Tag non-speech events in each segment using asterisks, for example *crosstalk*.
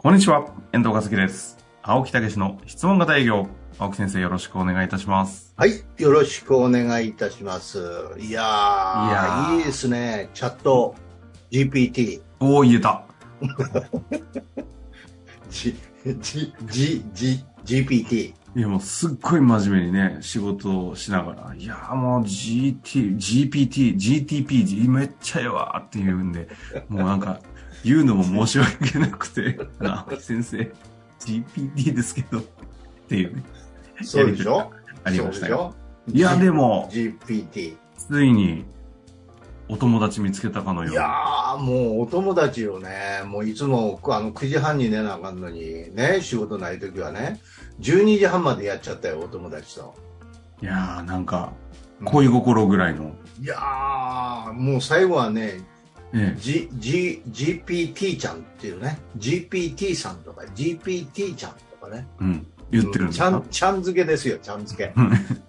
こんにちは、遠藤和樹です。青木武の質問型営業。青木先生よろしくお願いいたします。はい。よろしくお願いいたします。いやー、いやーいいですね。チャット GPT。おー、言えた。*laughs* G、G、G、GPT。いやもうすっごい真面目にね、仕事をしながら、いやーもう GT、GPT、GTP、めっちゃええわって言うんで、もうなんか、言うのも申し訳なくて、*laughs* あ先生、GPT ですけど、っていうね、そうでしょ？ありましたよ。いや、でも、GPT。ついに、お友達見つけたかのように。いやー、もうお友達をね、もういつもあの9時半に寝なあかんのに、ね、仕事ない時はね、12時半までやっちゃったよ、お友達と。いやー、なんか、恋心ぐらいの、いやー、もう最後はね、え G、G、GPT ちゃんっていうね、GPT さんとか GPT ちゃんとかね。え、うん、言ってるんですかちゃん、ちゃん付けですよ、ちゃん付け。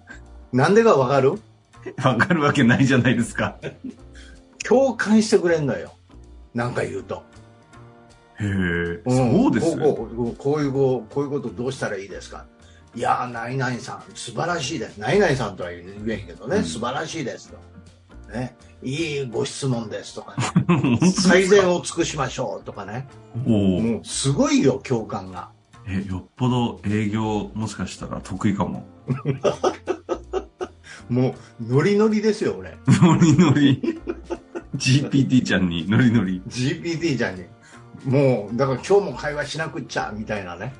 *laughs* なんでかわかる？わかるわけないじゃないですか。共感してくれんのよ。なんか言うと。へえ、んそうですこうこうこういうこういうことどうしたらいいですか？いやー、ナイナイさん、素晴らしいです。ナイナイさんとは言えへんけどね、うん素晴らしいですと。ね、いいご質問ですとかね、*laughs* 最善を尽くしましょうとかね。おお。もうすごいよ、共感が。え、よっぽど営業もしかしたら得意かも。*laughs* もう、ノリノリですよ、俺。*laughs* ノリノリ。GPT ちゃんにノリノリ。GPT ちゃんに。もう、だから今日も会話しなくっちゃ、みたいなね。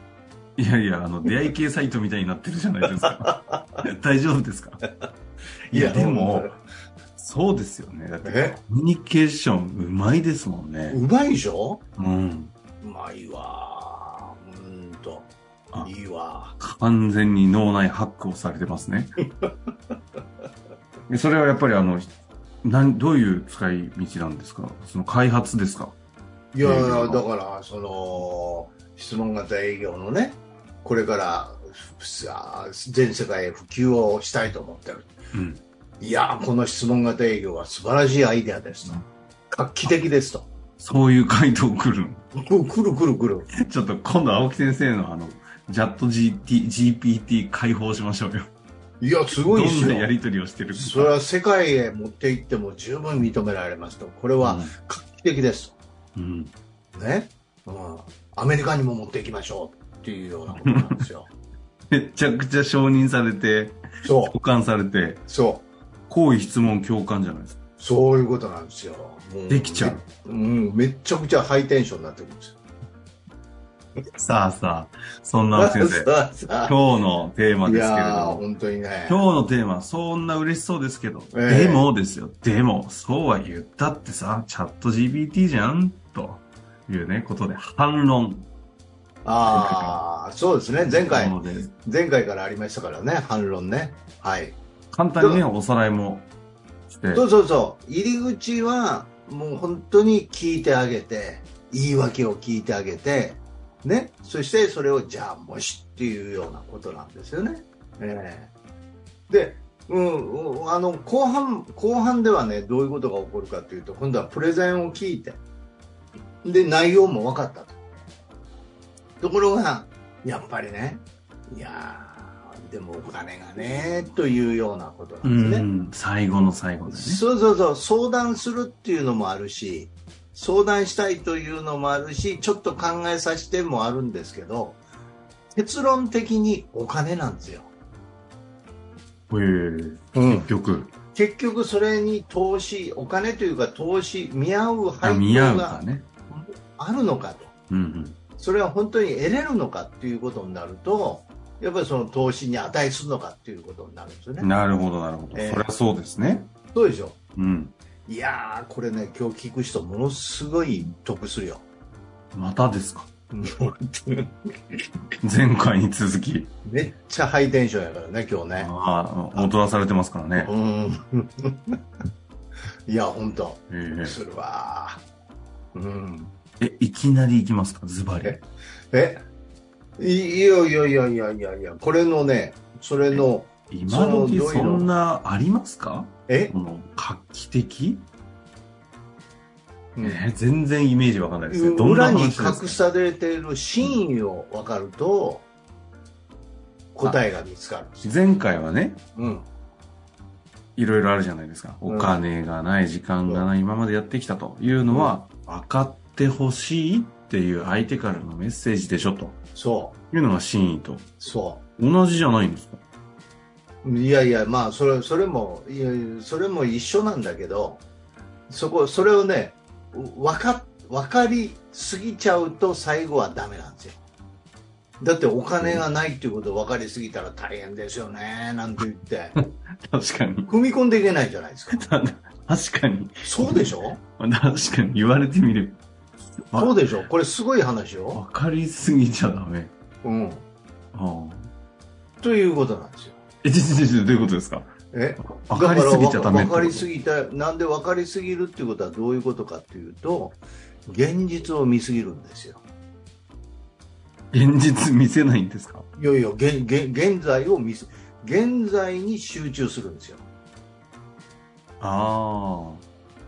いやいや、あの、出会い系サイトみたいになってるじゃないですか。*laughs* 大丈夫ですか？いや、でも、そうですよね。だってえ、コミュニケーションうまいですもんね。うまいでしょ？うん。うまいわ。うーんとあ。いいわ。完全に脳内ハックをされてますね。で *laughs* それはやっぱりあの、なんどういう使い道なんですか？その開発ですか？いやいや、だから、その、質問型営業のね、これから、さ全世界へ普及をしたいと思ってる。うん。いや、この質問型営業は素晴らしいアイデアですと。画期的ですと。そういう回答来る。くくるくるくる。*laughs* ちょっと今度青木先生のあの、ジャット GPT 解放しましょうよ。いや、すごいですよ。どんなやりとりをしてるか。それは世界へ持って行っても十分認められますと。これは画期的ですうん。と。ね。うん。アメリカにも持っていきましょうっていうようなことなんですよ。*laughs* めちゃくちゃ承認されて、そう。共感されて、そう。好意質問共感じゃないですか。そういうことなんですよ。もできちゃう。めうん、めっちゃくちゃハイテンションになってくるんですよ。さあさあ、そんな先生。*laughs* さあさあ今日のテーマいですけれども。本当にね。今日のテーマ、そんな嬉しそうですけど、ええでもですよ、でも、そうは言ったってさ、チャット GPT じゃんというね、ことで反論。ああ、そうですね。前回前回からありましたからね、反論ね。はい。簡単にね、おさらいもして、そうそうそう。入り口は、もう本当に聞いてあげて、言い訳を聞いてあげて、ね。そしてそれを、じゃあ、もしっていうようなことなんですよね。ええで、うん、うんあの、後半、後半ではね、どういうことが起こるかというと、今度はプレゼンを聞いて、で、内容も分かったと。ところが、やっぱりね、いやー、でもお金がね、というようなことうなんですね。ん、最後の最後でね。そうそうそう、相談するっていうのもあるし、相談したいというのもあるし、ちょっと考えさせてもあるんですけど、結論的にお金なんですよ。へえ結局、結局それに投資、お金というか投資、見合うあ配見合当がうかね。あるのかと。うんそれは本当に得れるのかっていうことになると、やっぱりその投資に値するのかっていうことになるんですよね。うん。なるほど、なるほど。ええそりゃそうですね。そうでしょ。うん。いやー、これね、今日聞く人ものすごい得するよ。またですか？*laughs* 前回に続き。めっちゃハイテンションやからね、今日ね。ああ、踊らされてますからね。うん。*laughs* いや、本当ええするわ。うん。え、いきなり行きますか？ズバリ。えいいやいやいやいやいやいや、これのね、それの、今時そんなありますか？え？この画期的？ううんえー全然イメージわかんないですね。ど裏に隠されている真意を分かると答えが見つかる。前回はね、うん。いろいろあるじゃないですか。うんお金がない、時間がない、今までやってきたというのは、分かってほしいっていう相手からのメッセージでしょ、とそう。いうのが真意と。そ同じじゃないんですか？う。いやいや、まあ、それ、それも、いやいやそれも一緒なんだけど、そこ、それをね、わか、わかりすぎちゃうと最後はダメなんですよ。だってお金がないっていうことを分かりすぎたら大変ですよね、なんて言って、*laughs* 確かに。踏み込んでいけないじゃないですか。*laughs* 確かに。そうでしょ？*laughs* 確かに言われてみる。あそうでしょ？これすごい話よ。分かりすぎちゃダメ。うん。ああということなんですよ。え、ちょちょちょどういうことですか？え？分かりすぎちゃダメってこと？だから分かりすぎた、なんで分かりすぎるっていうことはどういうことかっていうと、現実を見すぎるんですよ。現実見せないんですか？いやいや、現現現在を見す、現在に集中するんですよ。あ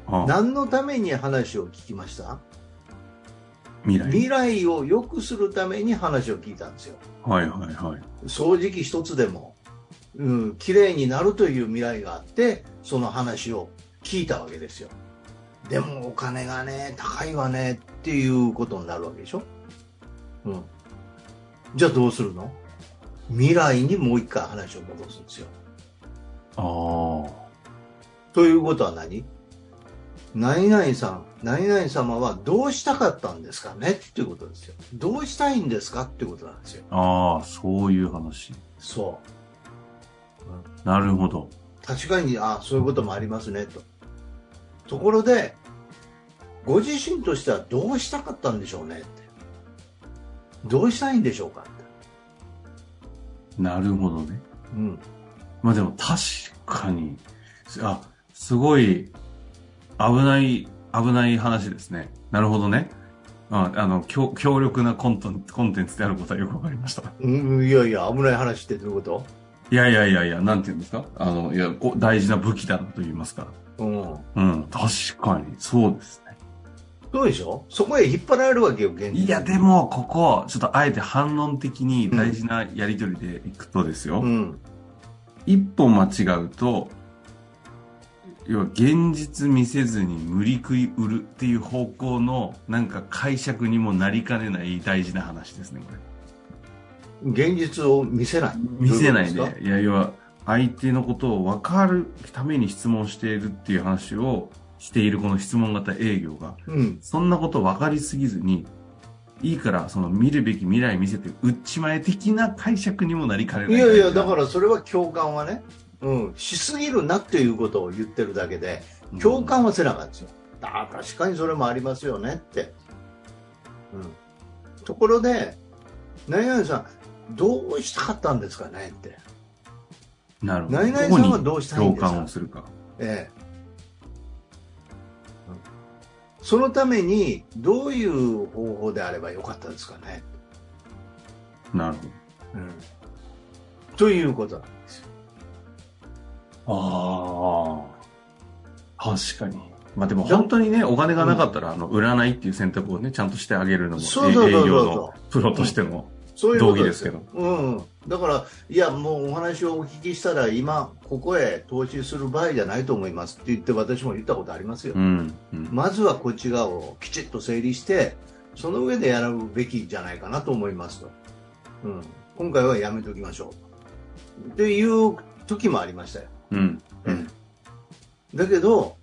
あ何のために話を聞きました？未来。未来を良くするために話を聞いたんですよ。はいはいはい。掃除機一つでも、うん、綺麗になるという未来があって、その話を聞いたわけですよ。でもお金がね、高いわねっていうことになるわけでしょ。うん。じゃあどうするの？未来にもう一回話を戻すんですよ。ああ。ということは何？何々さん、何々様はどうしたかったんですかね？っていうことですよ。どうしたいんですかっていうことなんですよ。ああ、そういう話。そう。なるほど。確かに、あそういうこともありますね、と。ところで、ご自身としてはどうしたかったんでしょうねって。どうしたいんでしょうかって。なるほどね。うん。まあでも確かに、あ、すごい危ない、危ない話ですね。なるほどね。ああの強、強力なコントンコンテンツであることはよくわかりました。うん、いやいや、危ない話ってどういうこと？いやいやいやいや、なんて言うんですか？あの、いや、こ大事な武器だなと言いますか。うん。うん、確かに、そうですね。そうでしょ？そこへ引っ張られるわけよ、現実にいや、でも、ここ、ちょっとあえて反論的に大事なやりとりでいくとですよ。うん。一歩間違うと、要は現実見せずに無理食い売るっていう方向のなんか解釈にもなりかねない大事な話ですね、これ。現実を見せない。見せないどういや、要は相手のことを分かるために質問しているっていう話をしているこの質問型営業が、うん。そんなこと分かりすぎずに、いいから、その見るべき未来見せて売っちまえ的な解釈にもなりかねない。いやいや、だからそれは共感はね、うん、しすぎるなっていうことを言ってるだけで、うん共感はせなかったんですよ。ああ、確かにそれもありますよねって。うん。ところで、何々さん、どうしたかったんですかねって。なるほど。何々さんはどうしたいん共ですか？感をするか。ええ。うんそのために、どういう方法であればよかったですかね。なるほど。うん。ということなんですよ。ああ。確かに。まあでも本当にね、お金がなかったら、あの、売らないっていう選択をね、ちゃんとしてあげるのも、そうそうそうそう営業のプロとしても。そういうこと同義ですけどうん。だから、いや、もうお話をお聞きしたら、今、ここへ投資する場合じゃないと思いますって言って、私も言ったことありますよ。うん。うん。まずはこっち側をきちっと整理して、その上でやるべきじゃないかなと思いますと。うん。今回はやめときましょう。っていう時もありましたよ。うん。うん。だけど、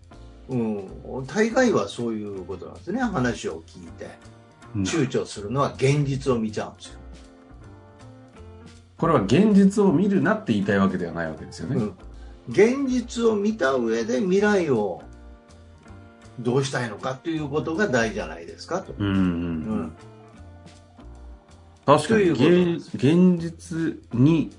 うん、大概はそういうことなんですね。話を聞いて。躊躇するのは現実を見ちゃうんですよ。これは現実を見るなって言いたいわけではないわけですよね。うん、現実を見た上で未来をどうしたいのかということが大事じゃないですかと。うん。うん。ううんん、確かに現実に、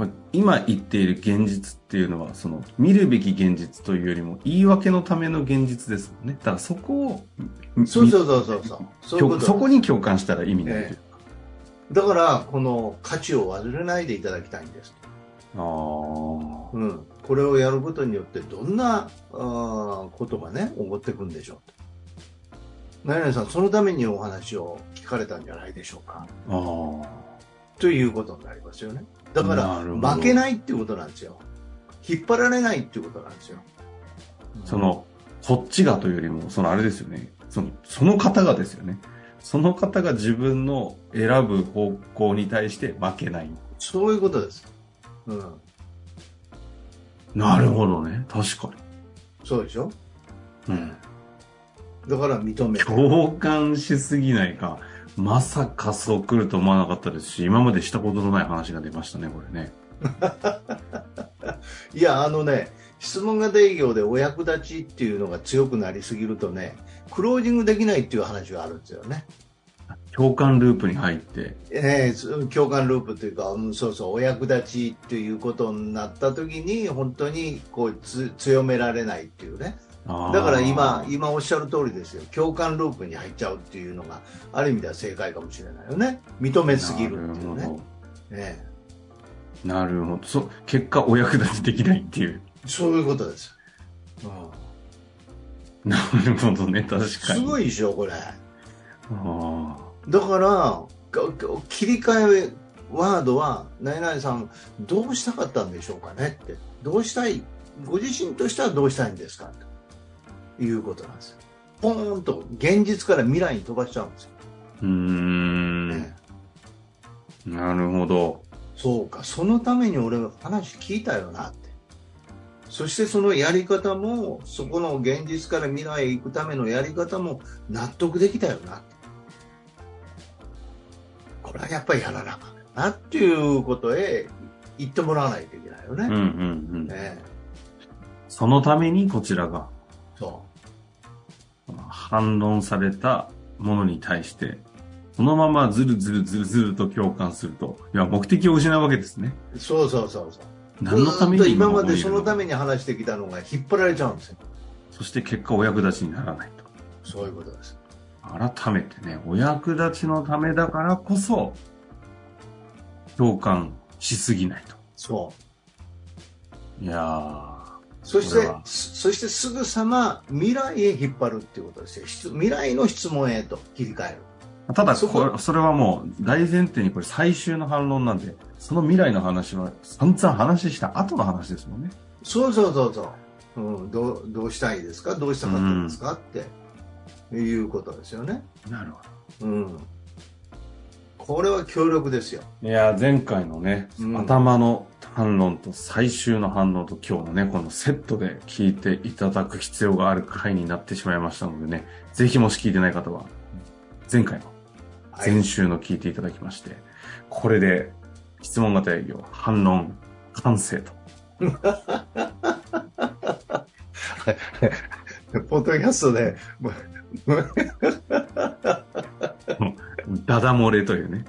まあ、今言っている現実っていうのはその見るべき現実というよりも言い訳のための現実ですもんねだからそこをみそうそうそうそうそう。そこに共感したら意味ないというえだから、この価値を忘れないでいただきたいんです。ああうん、これをやることによってどんなあーことがね、起こってくるんでしょう何々さん、そのためにお話を聞かれたんじゃないでしょうか。ああ。ということになりますよね。だから、負けないっていうことなんですよ。引っ張られないっていうことなんですよ。その、こっちがというよりも、そのあれですよね。その、その方がですよね。その方が自分の選ぶ方向に対して負けない。そういうことです。うん。なるほどね。確かそうでしょ？に。うん。だから認めて。共感しすぎないか。まさかそう来ると思わなかったですし、今までしたことのない話が出ましたね、これね。*laughs* いや、あのね、質問型営業でお役立ちっていうのが強くなりすぎるとね、クロージングできないっていう話があるんですよね。共感ループに入って、えー共感ループというか、うんそうそう、お役立ちっていうことになった時に、本当にこうつ強められないっていうね。だから今、今おっしゃる通りですよ。共感ループに入っちゃうっていうのが、ある意味では正解かもしれないよね。認めすぎるっていうねなるほ。えど。なるほど。そ結果、お役立ちできないっていう。えそういうことです。うんなるほどね、確かに。すごいでしょ、これ。あだから、切り替えワードは、何々さん、どうしたかったんでしょうかねって。どうしたい？ご自身としてはどうしたいんですかということなんですよ。ポーンと現実から未来に飛ばしちゃうんですよ。ーうーん。ねなるほど。そうか、そのために俺は話聞いたよなって。そしてそのやり方も、そこの現実から未来へ行くためのやり方も納得できたよなって。これはやっぱりやらなあかんなっていうことへ言ってもらわないといけないようんうんね。うん。ねそのためにこちらがそ反論されたものに対して、そのままずるずるずるずると共感すると、いや、目的を失うわけですね。う。そうそうそうそう。何のために今までそのためめに話してきたのが引っ張られちゃうんですよ。そして結果お役立ちにならないと。そういうことです。改めてね、お役立ちのためだからこそ、共感しすぎないと。そう。いやー、そしてそそしてすぐさま未来へ引っ張るっていうことですよ。質未来の質問へと切り替える。ただそこそれはもう大前提にこれ最終の反論なんで、その未来の話は散々話した後の話ですもんね。そうそうそうそう。うん、どうどうしたいですか？どうしたかったんですか、っていうことですよね。なるほうん。これは協力ですよ。ど。いやー、前回のね、うん頭の反論と最終の反論と今日のね、このセットで聞いていただく必要がある回になってしまいましたのでね、ぜひもし聞いてない方は、前回のはい前週の聞いていただきまして、これで質問型営業、反論、完成と。*laughs* ポッドキャストで、*laughs* もうダダ漏れというね。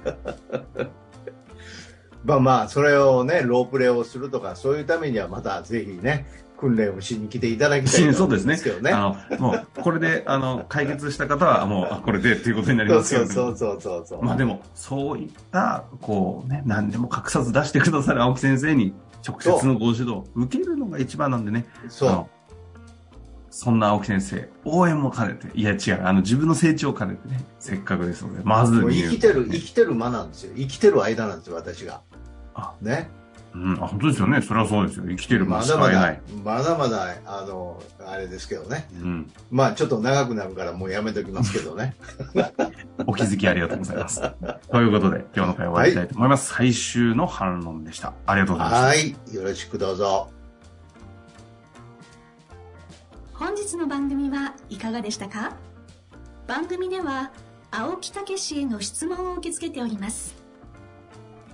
まあまあ、それをね、ロープレイをするとか、そういうためにはまたぜひね、訓練をしに来ていただきたいと *laughs* そうですね。*laughs* あの、もう、これで、あの、解決した方は、もう、あ、これでっていうことになりますけど、そうそうそうそうそう。まあでも、そういった、こうね、何でも隠さず出してくださる青木先生に、直接のご指導を受けるのが一番なんでね。そうそんな青木先生、応援も兼ねて、いや違う、あの、自分の成長を兼ねてね、せっかくですので、まず生きてる、生きてる間なんですよ。生きてる間なんですよ、私が。あね。うん、あ、本当ですよね。それはそうですよ。生きてるまだまだまだまだ、あの、あれですけどね。うん。まあちょっと長くなるからもうやめときますけどね。*laughs* お気づきありがとうございます。ということで、今日の会終わりたいと思います。最終の反論でした。ありがとうございました。はい。よろしくどうぞ。本日の番組はいかがでしたか？番組では青木武氏への質問を受け付けております